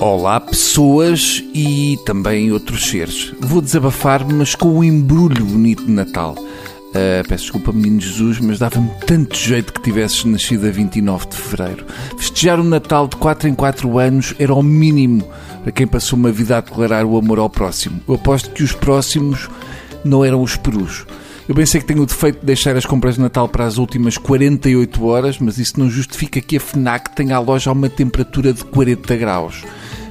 Olá, pessoas e também outros seres. Vou desabafar, mas com um embrulho bonito de Natal. Uh, peço desculpa, menino Jesus, mas dava-me tanto jeito que tivesses nascido a 29 de fevereiro. Festejar o Natal de 4 em 4 anos era o mínimo para quem passou uma vida a declarar o amor ao próximo. Eu aposto que os próximos não eram os perus. Eu bem sei que tenho o defeito de deixar as compras de Natal para as últimas 48 horas, mas isso não justifica que a FNAC tenha a loja a uma temperatura de 40 graus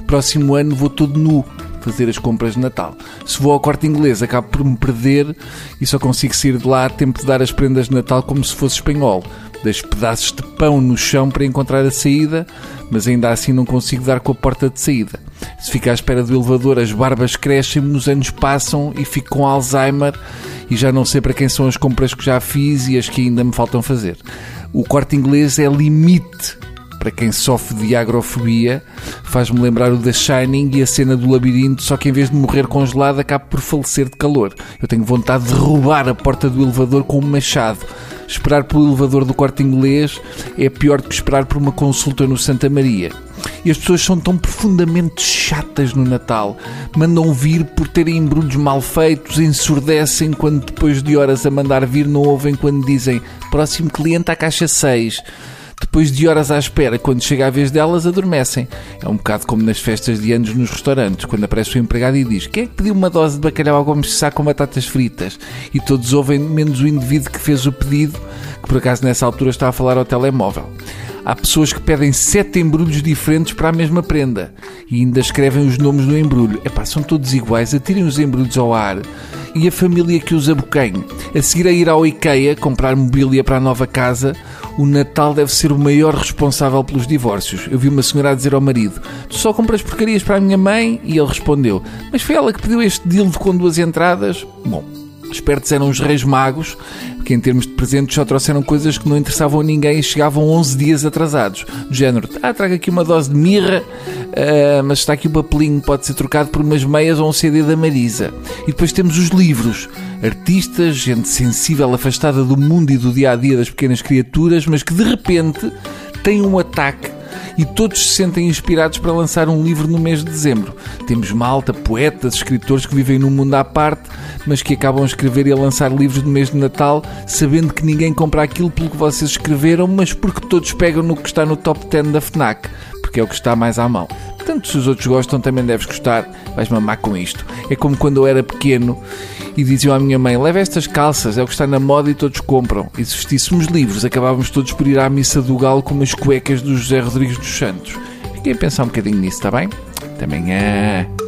próximo ano vou todo nu fazer as compras de Natal. Se vou ao corte inglês, acabo por me perder e só consigo sair de lá a tempo de dar as prendas de Natal como se fosse espanhol. Deixo pedaços de pão no chão para encontrar a saída, mas ainda assim não consigo dar com a porta de saída. Se fico à espera do elevador, as barbas crescem, os anos passam e fico com Alzheimer e já não sei para quem são as compras que já fiz e as que ainda me faltam fazer. O corte inglês é limite para quem sofre de agrofobia, faz-me lembrar o The Shining e a cena do labirinto, só que em vez de morrer congelado, acaba por falecer de calor. Eu tenho vontade de roubar a porta do elevador com um machado. Esperar pelo elevador do corte inglês é pior do que esperar por uma consulta no Santa Maria. E as pessoas são tão profundamente chatas no Natal. Mandam vir por terem embrulhos mal feitos, ensurdecem quando depois de horas a mandar vir não ouvem quando dizem próximo cliente à caixa 6 depois de horas à espera, quando chega a vez delas, adormecem. É um bocado como nas festas de anos nos restaurantes, quando aparece o empregado e diz: Quem é que pediu uma dose de bacalhau ao gomes de com batatas fritas? E todos ouvem, menos o indivíduo que fez o pedido, que por acaso nessa altura está a falar ao telemóvel. Há pessoas que pedem sete embrulhos diferentes para a mesma prenda e ainda escrevem os nomes no embrulho. Epá, são todos iguais, atirem os embrulhos ao ar e a família que os abocanhe. A seguir a ir ao IKEA comprar mobília para a nova casa, o Natal deve ser o maior responsável pelos divórcios. Eu vi uma senhora a dizer ao marido: Tu só compras porcarias para a minha mãe? E ele respondeu: Mas foi ela que pediu este dildo com duas entradas? Bom, espertos eram os reis magos, que em termos de presentes só trouxeram coisas que não interessavam a ninguém e chegavam 11 dias atrasados. Do género, ah, traga aqui uma dose de mirra, uh, mas está aqui o papelinho, pode ser trocado por umas meias ou um CD da Marisa. E depois temos os livros. Artistas, gente sensível, afastada do mundo e do dia-a-dia -dia das pequenas criaturas, mas que de repente têm um ataque e todos se sentem inspirados para lançar um livro no mês de dezembro. Temos malta, poetas, escritores que vivem num mundo à parte, mas que acabam a escrever e a lançar livros no mês de Natal, sabendo que ninguém compra aquilo pelo que vocês escreveram, mas porque todos pegam no que está no top 10 da FNAC, porque é o que está mais à mão. Portanto, se os outros gostam, também deves gostar. Vais mamar com isto. É como quando eu era pequeno e diziam à minha mãe: leva estas calças, é o que está na moda e todos compram. E se vestíssemos livros, acabávamos todos por ir à missa do galo com umas cuecas do José Rodrigues dos Santos. Fiquei a pensar um bocadinho nisso, está bem? Até amanhã.